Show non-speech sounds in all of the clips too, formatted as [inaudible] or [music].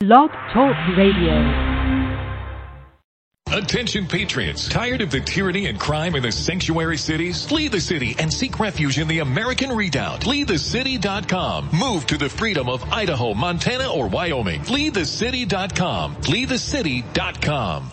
Blog Talk Radio. Attention patriots, tired of the tyranny and crime in the sanctuary cities? Flee the city and seek refuge in the American Redoubt. FleeTheCity.com. Move to the freedom of Idaho, Montana, or Wyoming. FleeTheCity.com. FleeTheCity.com.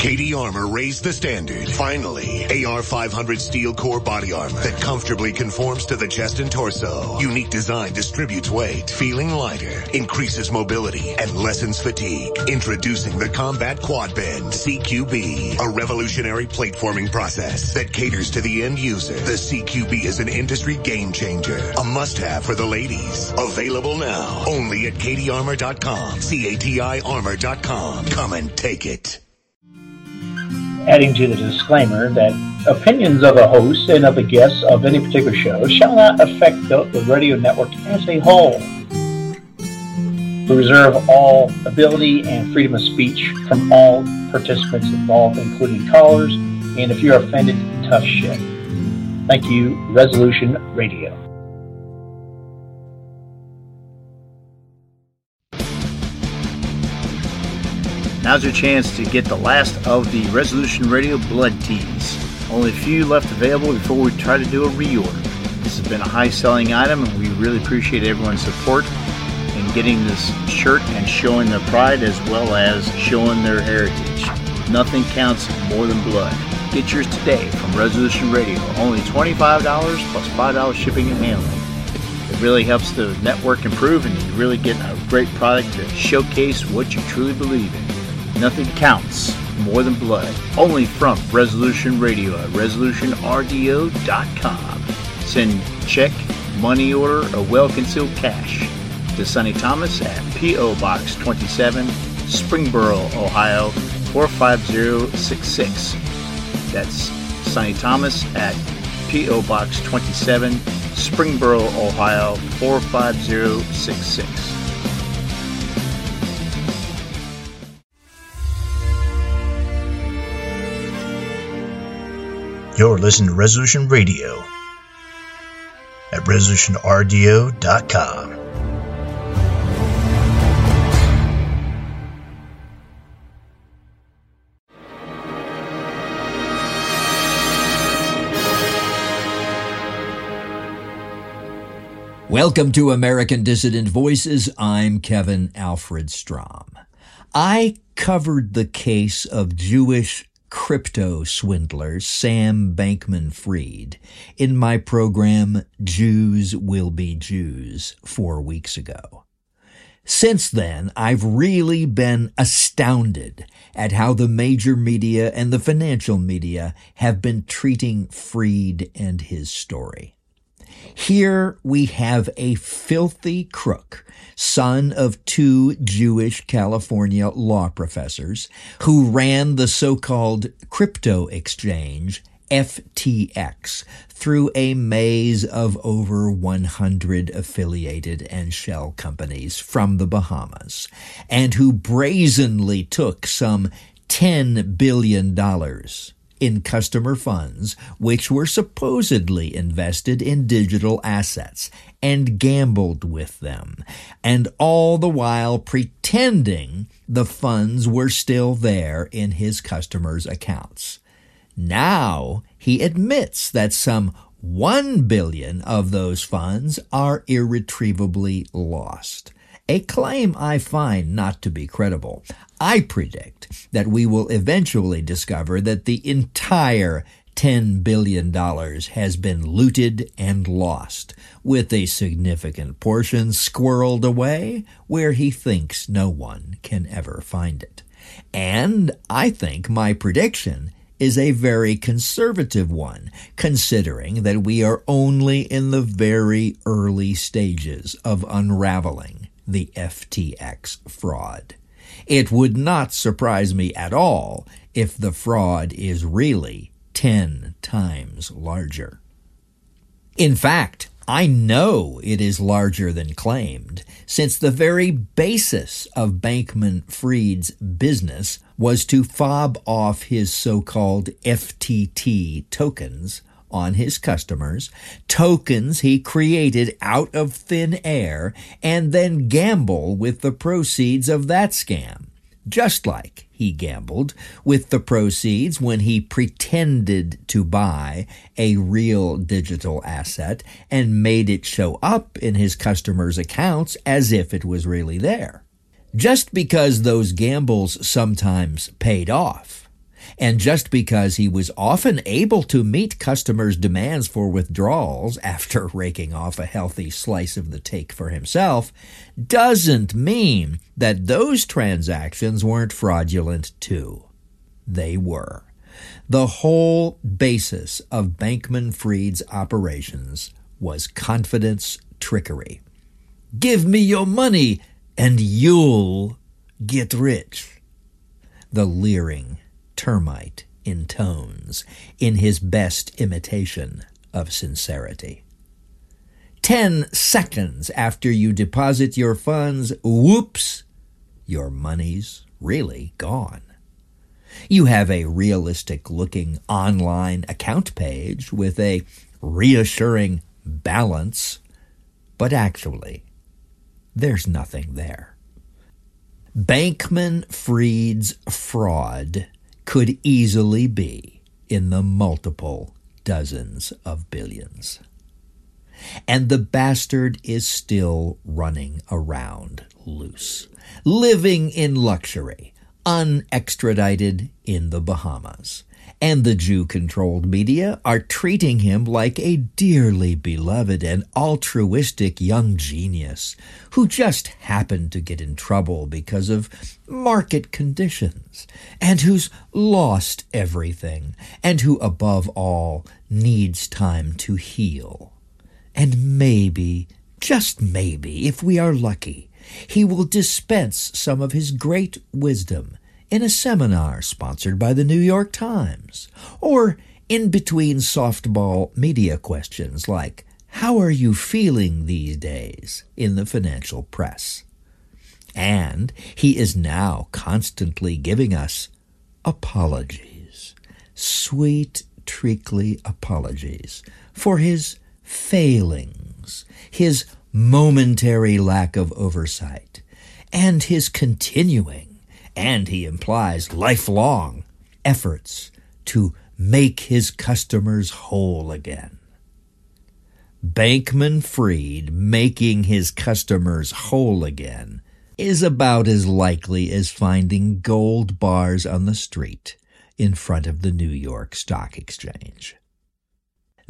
CATI Armor raised the standard. Finally, AR500 steel core body armor that comfortably conforms to the chest and torso. Unique design distributes weight, feeling lighter, increases mobility, and lessens fatigue. Introducing the Combat Quad Bend CQB, a revolutionary plate forming process that caters to the end user. The CQB is an industry game changer, a must-have for the ladies. Available now, only at CATIArmor.com, C-A-T-I armor.com. Come and take it adding to the disclaimer that opinions of a host and of the guests of any particular show shall not affect the, the radio network as a whole. We reserve all ability and freedom of speech from all participants involved, including callers, and if you're offended, tough shit. Thank you, Resolution Radio. Now's your chance to get the last of the Resolution Radio Blood Tees. Only a few left available before we try to do a reorder. This has been a high selling item and we really appreciate everyone's support in getting this shirt and showing their pride as well as showing their heritage. Nothing counts more than blood. Get yours today from Resolution Radio. Only $25 plus $5 shipping and handling. It really helps the network improve and you really get a great product to showcase what you truly believe in. Nothing counts more than blood. Only from Resolution Radio at resolutionrdo.com. Send check, money order, or well concealed cash to Sonny Thomas at P.O. Box 27, Springboro, Ohio 45066. That's Sonny Thomas at P.O. Box 27, Springboro, Ohio 45066. You're listening to Resolution Radio at resolutionrdo.com. Welcome to American Dissident Voices. I'm Kevin Alfred Strom. I covered the case of Jewish crypto swindler Sam Bankman Fried in my program Jews Will Be Jews four weeks ago. Since then, I've really been astounded at how the major media and the financial media have been treating Fried and his story. Here we have a filthy crook son of two Jewish California law professors who ran the so-called crypto exchange FTX through a maze of over 100 affiliated and shell companies from the Bahamas, and who brazenly took some $10 billion in customer funds, which were supposedly invested in digital assets, and gambled with them, and all the while pretending the funds were still there in his customers' accounts. Now he admits that some one billion of those funds are irretrievably lost. A claim I find not to be credible. I predict that we will eventually discover that the entire $10 billion has been looted and lost, with a significant portion squirreled away where he thinks no one can ever find it. And I think my prediction is a very conservative one, considering that we are only in the very early stages of unraveling the FTX fraud. It would not surprise me at all if the fraud is really 10 times larger. In fact, I know it is larger than claimed, since the very basis of Bankman Fried's business was to fob off his so called FTT tokens on his customers, tokens he created out of thin air, and then gamble with the proceeds of that scam just like he gambled with the proceeds when he pretended to buy a real digital asset and made it show up in his customers' accounts as if it was really there. Just because those gambles sometimes paid off and just because he was often able to meet customers' demands for withdrawals after [laughs] raking off a healthy slice of the take for himself, doesn't mean that those transactions weren't fraudulent too. They were. The whole basis of Bankman Fried's operations was confidence trickery. Give me your money and you'll get rich. The leering, termite in tones, in his best imitation of sincerity. Ten seconds after you deposit your funds, whoops, your money's really gone. You have a realistic looking online account page with a reassuring balance, but actually, there's nothing there. Bankman Fried's fraud could easily be in the multiple dozens of billions. And the bastard is still running around loose, living in luxury, unextradited in the Bahamas and the Jew controlled media are treating him like a dearly beloved and altruistic young genius who just happened to get in trouble because of market conditions and who's lost everything and who, above all, needs time to heal. And maybe, just maybe, if we are lucky, he will dispense some of his great wisdom in a seminar sponsored by the New York Times, or in between softball media questions like, How are you feeling these days in the financial press? And he is now constantly giving us apologies, sweet, treacly apologies for his failings, his momentary lack of oversight, and his continuing and he implies lifelong efforts to make his customers whole again. Bankman Fried making his customers whole again is about as likely as finding gold bars on the street in front of the New York Stock Exchange.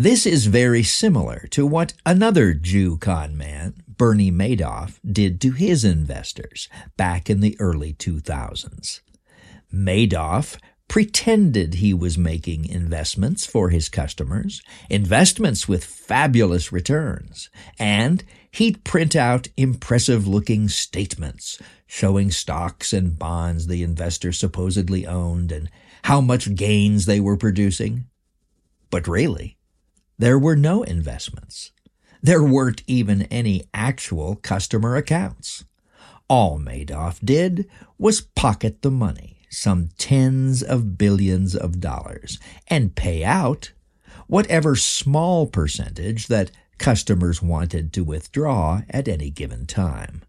This is very similar to what another Jew con man, Bernie Madoff, did to his investors back in the early 2000s. Madoff pretended he was making investments for his customers, investments with fabulous returns, and he'd print out impressive looking statements showing stocks and bonds the investor supposedly owned and how much gains they were producing. But really, there were no investments. There weren't even any actual customer accounts. All Madoff did was pocket the money, some tens of billions of dollars, and pay out whatever small percentage that customers wanted to withdraw at any given time.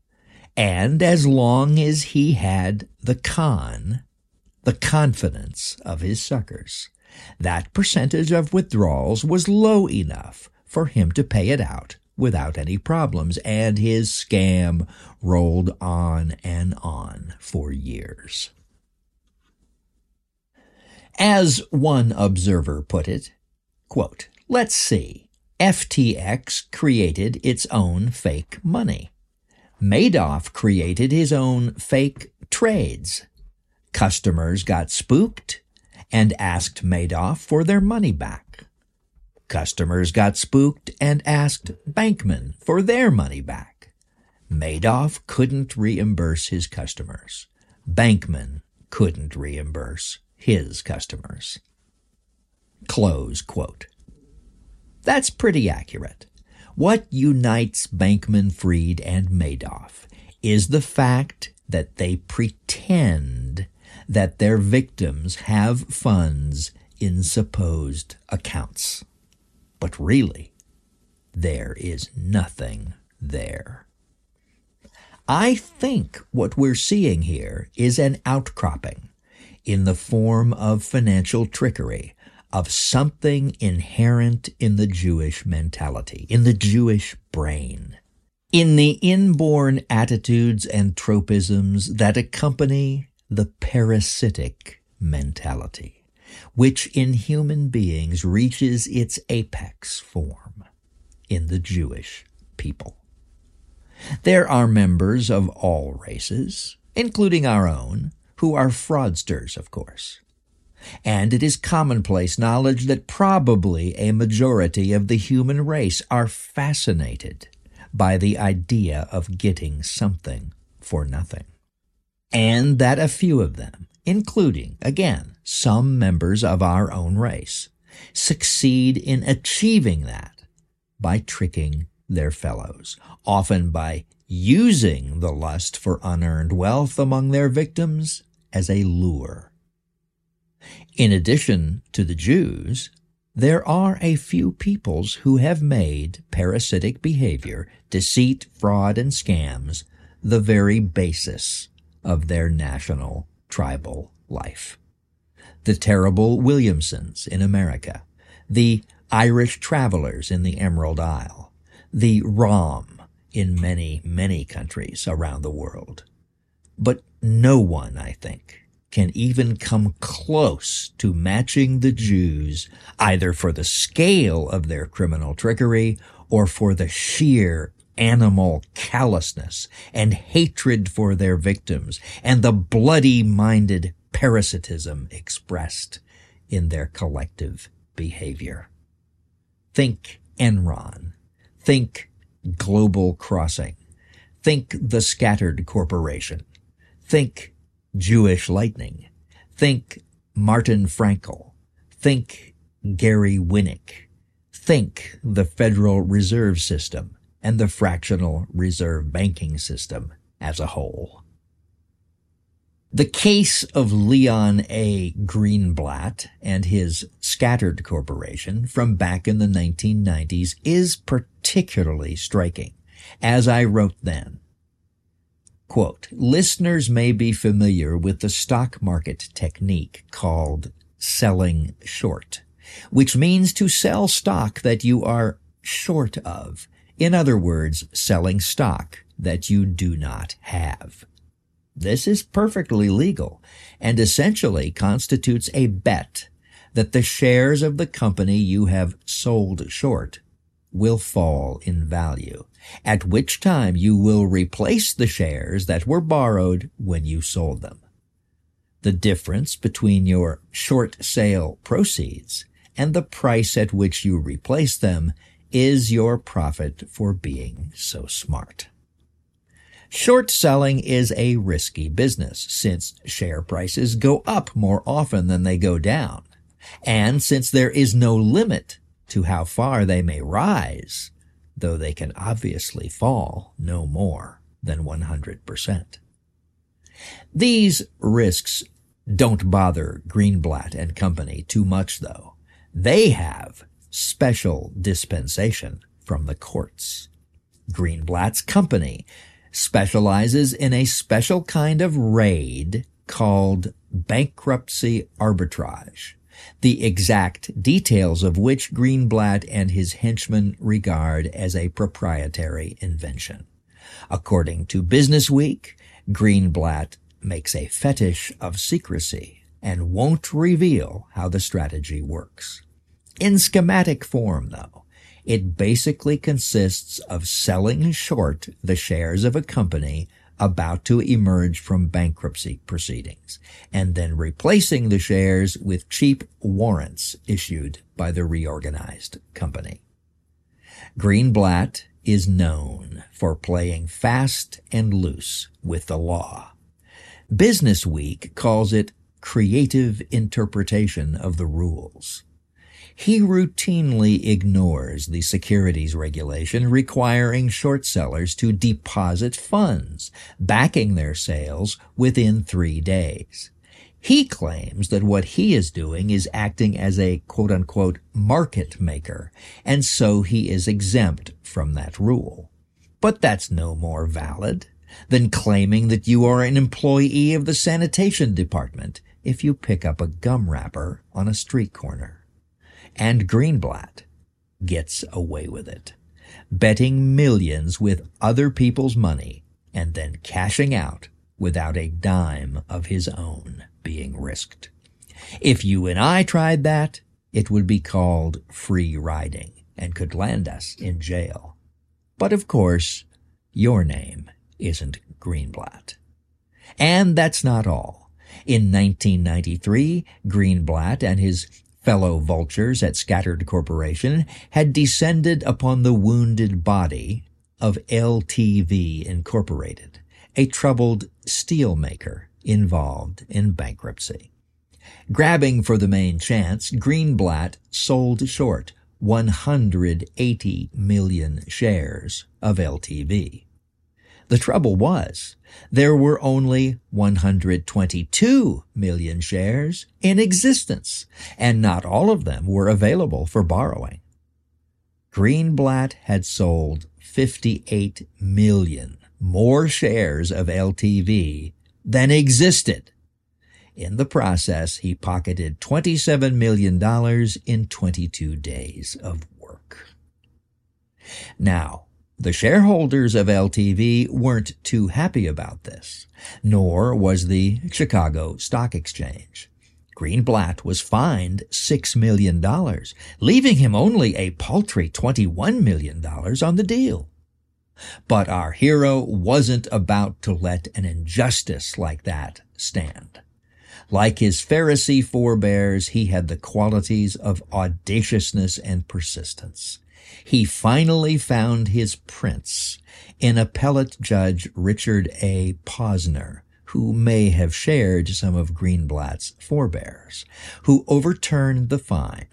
And as long as he had the con, the confidence of his suckers, that percentage of withdrawals was low enough for him to pay it out without any problems, and his scam rolled on and on for years. As one observer put it, quote, let's see, FTX created its own fake money. Madoff created his own fake trades. Customers got spooked and asked Madoff for their money back. Customers got spooked and asked Bankman for their money back. Madoff couldn't reimburse his customers. Bankman couldn't reimburse his customers. Close quote. That's pretty accurate. What unites Bankman Fried and Madoff is the fact that they pretend that their victims have funds in supposed accounts. But really, there is nothing there. I think what we're seeing here is an outcropping in the form of financial trickery of something inherent in the Jewish mentality, in the Jewish brain, in the inborn attitudes and tropisms that accompany the parasitic mentality, which in human beings reaches its apex form in the Jewish people. There are members of all races, including our own, who are fraudsters, of course. And it is commonplace knowledge that probably a majority of the human race are fascinated by the idea of getting something for nothing. And that a few of them, including, again, some members of our own race, succeed in achieving that by tricking their fellows, often by using the lust for unearned wealth among their victims as a lure. In addition to the Jews, there are a few peoples who have made parasitic behavior, deceit, fraud, and scams the very basis of their national tribal life. The terrible Williamsons in America, the Irish travelers in the Emerald Isle, the Rom in many, many countries around the world. But no one, I think, can even come close to matching the Jews either for the scale of their criminal trickery or for the sheer animal callousness and hatred for their victims and the bloody minded parasitism expressed in their collective behavior. Think Enron. Think Global Crossing. Think the Scattered Corporation. Think Jewish Lightning. Think Martin Frankel. Think Gary Winnick. Think the Federal Reserve System and the fractional reserve banking system as a whole. The case of Leon A. Greenblatt and his Scattered Corporation from back in the 1990s is particularly striking. As I wrote then, Quote, listeners may be familiar with the stock market technique called selling short, which means to sell stock that you are short of. In other words, selling stock that you do not have. This is perfectly legal and essentially constitutes a bet that the shares of the company you have sold short will fall in value at which time you will replace the shares that were borrowed when you sold them. The difference between your short sale proceeds and the price at which you replace them is your profit for being so smart. Short selling is a risky business since share prices go up more often than they go down. And since there is no limit to how far they may rise, though they can obviously fall no more than 100%. These risks don't bother Greenblatt and Company too much, though. They have special dispensation from the courts. Greenblatt's company specializes in a special kind of raid called bankruptcy arbitrage the exact details of which Greenblatt and his henchmen regard as a proprietary invention. According to Business Week, Greenblatt makes a fetish of secrecy and won't reveal how the strategy works. In schematic form, though, it basically consists of selling short the shares of a company about to emerge from bankruptcy proceedings, and then replacing the shares with cheap warrants issued by the reorganized company. Greenblatt is known for playing fast and loose with the law. Business Week calls it creative interpretation of the rules. He routinely ignores the securities regulation requiring short sellers to deposit funds, backing their sales within three days. He claims that what he is doing is acting as a quote unquote market maker, and so he is exempt from that rule. But that's no more valid than claiming that you are an employee of the sanitation department if you pick up a gum wrapper on a street corner. And Greenblatt gets away with it, betting millions with other people's money and then cashing out without a dime of his own being risked. If you and I tried that, it would be called free riding and could land us in jail. But of course, your name isn't Greenblatt. And that's not all. In 1993, Greenblatt and his fellow vultures at Scattered Corporation had descended upon the wounded body of LTV Incorporated, a troubled steelmaker involved in bankruptcy. Grabbing for the main chance, Greenblatt sold short 180 million shares of LTV. The trouble was, there were only 122 million shares in existence, and not all of them were available for borrowing. Greenblatt had sold 58 million more shares of LTV than existed. In the process, he pocketed $27 million in 22 days of work. Now, the shareholders of LTV weren't too happy about this, nor was the Chicago Stock Exchange. Greenblatt was fined $6 million, leaving him only a paltry $21 million on the deal. But our hero wasn't about to let an injustice like that stand. Like his Pharisee forebears, he had the qualities of audaciousness and persistence. He finally found his prince in appellate judge Richard A. Posner, who may have shared some of Greenblatt's forebears, who overturned the fine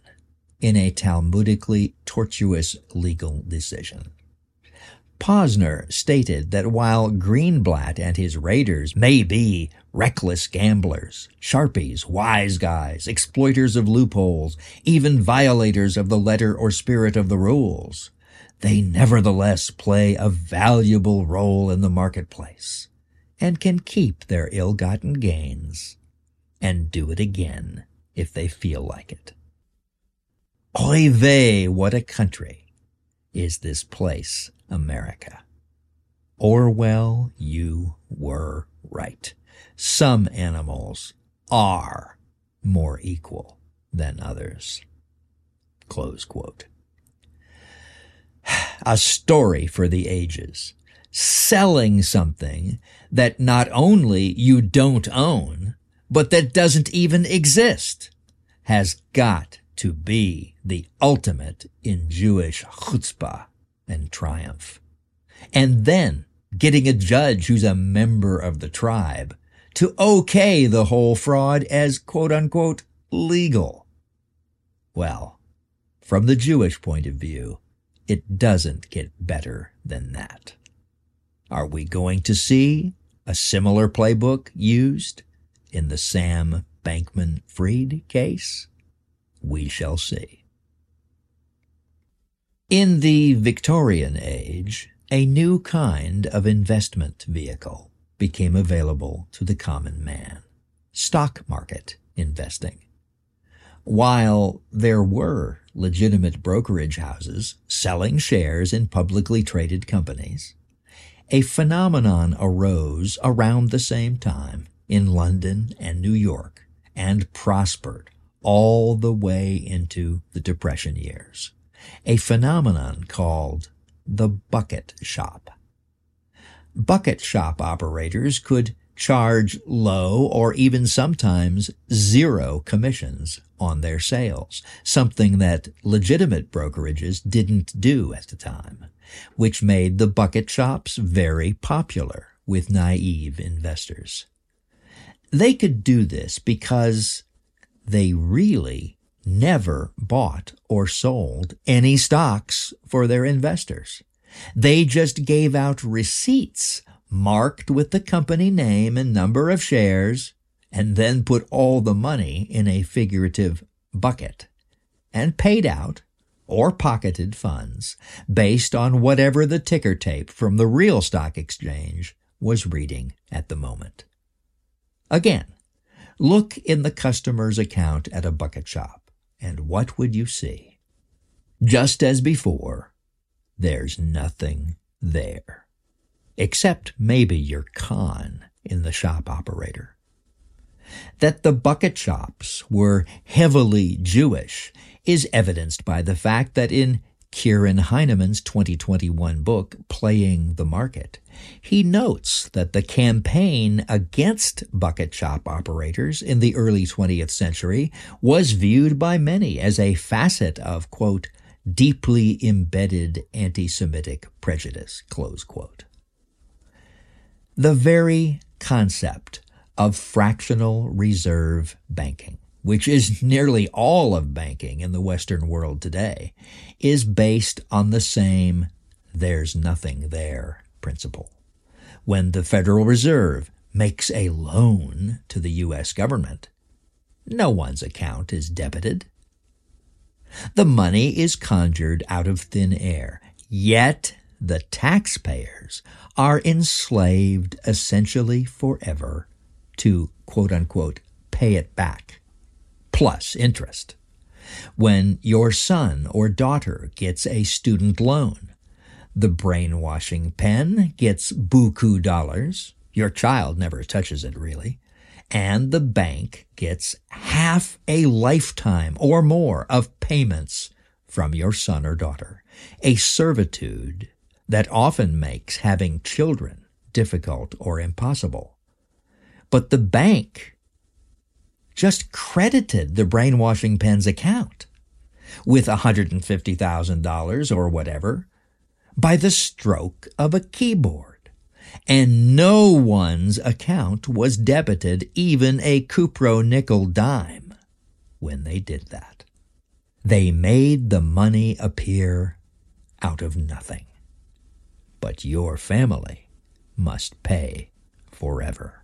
in a Talmudically tortuous legal decision. Posner stated that while Greenblatt and his raiders may be reckless gamblers, sharpies, wise guys, exploiters of loopholes, even violators of the letter or spirit of the rules, they nevertheless play a valuable role in the marketplace and can keep their ill-gotten gains and do it again if they feel like it. Oy vey, what a country is this place America. Orwell, you were right. Some animals are more equal than others. Close quote. A story for the ages. Selling something that not only you don't own, but that doesn't even exist has got to be the ultimate in Jewish chutzpah and triumph. And then getting a judge who's a member of the tribe to okay the whole fraud as quote unquote legal. Well, from the Jewish point of view, it doesn't get better than that. Are we going to see a similar playbook used in the Sam Bankman Fried case? We shall see. In the Victorian age, a new kind of investment vehicle became available to the common man. Stock market investing. While there were legitimate brokerage houses selling shares in publicly traded companies, a phenomenon arose around the same time in London and New York and prospered all the way into the Depression years a phenomenon called the bucket shop. Bucket shop operators could charge low or even sometimes zero commissions on their sales, something that legitimate brokerages didn't do at the time. which made the bucket shops very popular with naive investors. They could do this because they really never bought or sold any stocks for their investors. They just gave out receipts marked with the company name and number of shares and then put all the money in a figurative bucket and paid out or pocketed funds based on whatever the ticker tape from the real stock exchange was reading at the moment. Again, look in the customer's account at a bucket shop, and what would you see? Just as before, there's nothing there, except maybe your con in the shop operator. That the bucket shops were heavily Jewish is evidenced by the fact that in Kieran Heinemann's 2021 book, Playing the Market, he notes that the campaign against bucket shop operators in the early 20th century was viewed by many as a facet of, quote, deeply embedded anti-Semitic prejudice, close quote. The very concept of fractional reserve banking, which is nearly all of banking in the Western world today, is based on the same there's nothing there principle. When the Federal Reserve makes a loan to the U.S. government, no one's account is debited. The money is conjured out of thin air, yet the taxpayers are enslaved essentially forever to quote unquote pay it back, plus interest. When your son or daughter gets a student loan, the brainwashing pen gets buku dollars. Your child never touches it really and the bank gets half a lifetime or more of payments from your son or daughter, a servitude that often makes having children difficult or impossible. But the bank just credited the brainwashing pen's account with $150,000 or whatever by the stroke of a keyboard and no one's account was debited even a cupro nickel dime when they did that. They made the money appear out of nothing. But your family must pay forever.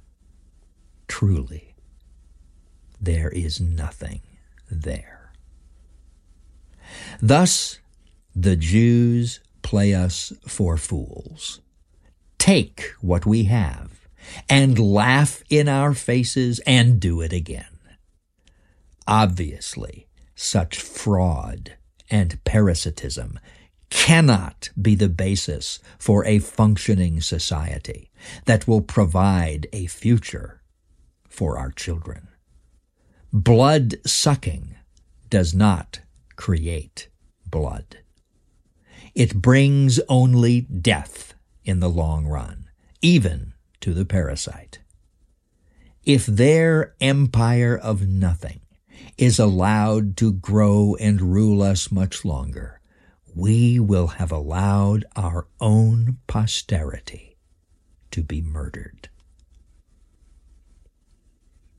Truly, there is nothing there. Thus, the Jews play us for fools take what we have and laugh in our faces and do it again. Obviously, such fraud and parasitism cannot be the basis for a functioning society that will provide a future for our children. Blood sucking does not create blood. It brings only death in the long run, even to the parasite. If their empire of nothing is allowed to grow and rule us much longer, we will have allowed our own posterity to be murdered.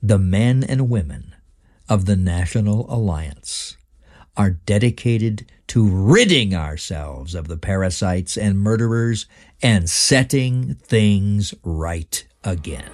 The men and women of the National Alliance are dedicated to ridding ourselves of the parasites and murderers and setting things right again.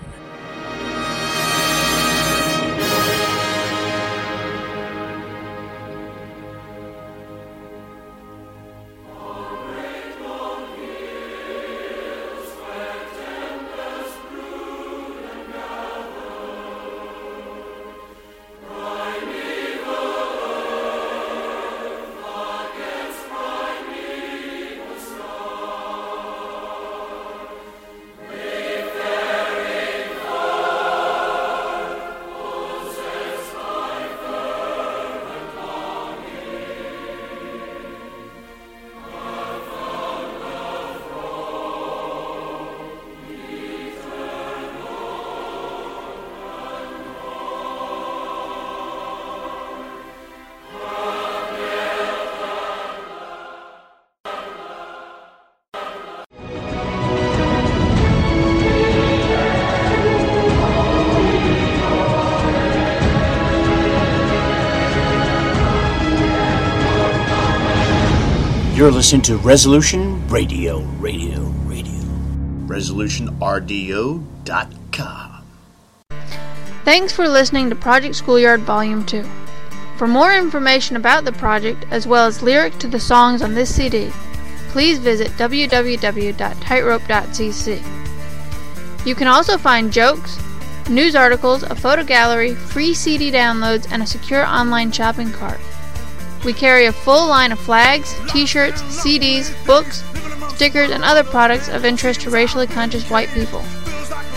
You're listening to Resolution Radio, Radio, Radio. ResolutionRDO.com. Thanks for listening to Project Schoolyard Volume 2. For more information about the project, as well as lyrics to the songs on this CD, please visit www.tightrope.cc. You can also find jokes, news articles, a photo gallery, free CD downloads, and a secure online shopping cart. We carry a full line of flags, t shirts, CDs, books, stickers, and other products of interest to racially conscious white people.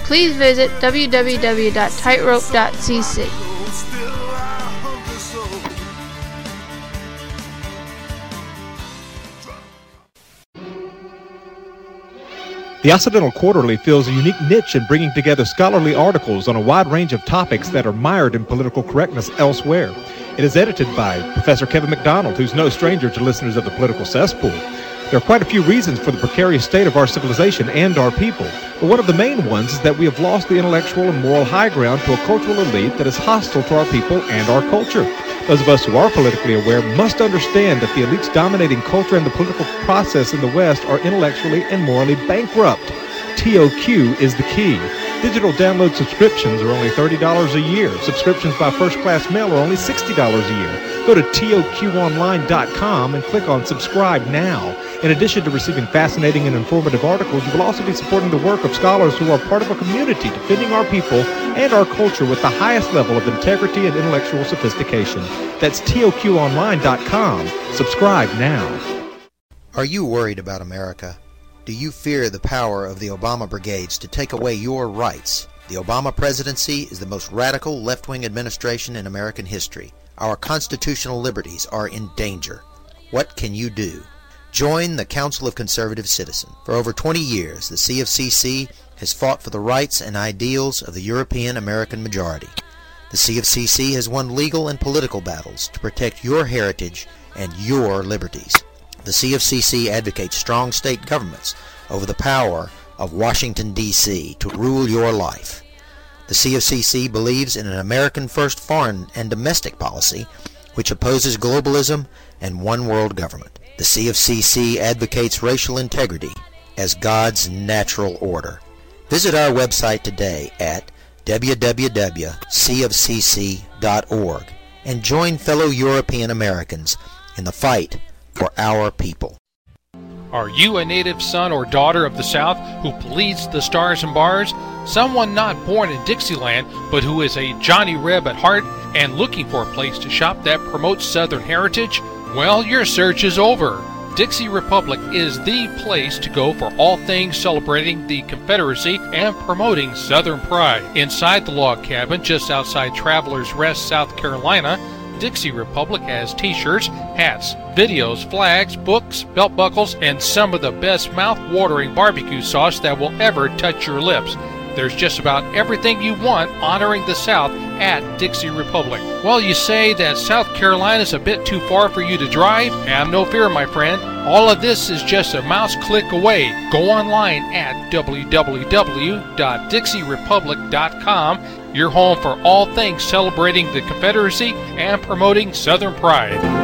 Please visit www.tightrope.cc. The Occidental Quarterly fills a unique niche in bringing together scholarly articles on a wide range of topics that are mired in political correctness elsewhere. It is edited by Professor Kevin MacDonald, who's no stranger to listeners of the political cesspool. There are quite a few reasons for the precarious state of our civilization and our people, but one of the main ones is that we have lost the intellectual and moral high ground to a cultural elite that is hostile to our people and our culture. Those of us who are politically aware must understand that the elites dominating culture and the political process in the West are intellectually and morally bankrupt. TOQ is the key. Digital download subscriptions are only $30 a year. Subscriptions by first class mail are only $60 a year. Go to TOQOnline.com and click on subscribe now. In addition to receiving fascinating and informative articles, you will also be supporting the work of scholars who are part of a community defending our people and our culture with the highest level of integrity and intellectual sophistication. That's TOQOnline.com. Subscribe now. Are you worried about America? Do you fear the power of the Obama brigades to take away your rights? The Obama presidency is the most radical left wing administration in American history. Our constitutional liberties are in danger. What can you do? Join the Council of Conservative Citizens. For over 20 years, the CofCC has fought for the rights and ideals of the European American majority. The CofCC has won legal and political battles to protect your heritage and your liberties. The CofCC advocates strong state governments over the power of Washington, D.C. to rule your life. The CofCC believes in an American first foreign and domestic policy which opposes globalism and one world government. The CofCC advocates racial integrity as God's natural order. Visit our website today at www.cofcc.org and join fellow European Americans in the fight for our people. Are you a native son or daughter of the South who bleeds the stars and bars? Someone not born in Dixieland, but who is a Johnny Reb at heart and looking for a place to shop that promotes Southern heritage? Well, your search is over. Dixie Republic is the place to go for all things celebrating the Confederacy and promoting Southern pride. Inside the log cabin, just outside Travelers Rest, South Carolina, Dixie Republic has t shirts, hats, videos, flags, books, belt buckles, and some of the best mouth watering barbecue sauce that will ever touch your lips. There's just about everything you want honoring the South at Dixie Republic. Well, you say that South Carolina's a bit too far for you to drive? Have no fear, my friend. All of this is just a mouse click away. Go online at www.dixierepublic.com, your home for all things celebrating the Confederacy and promoting Southern pride.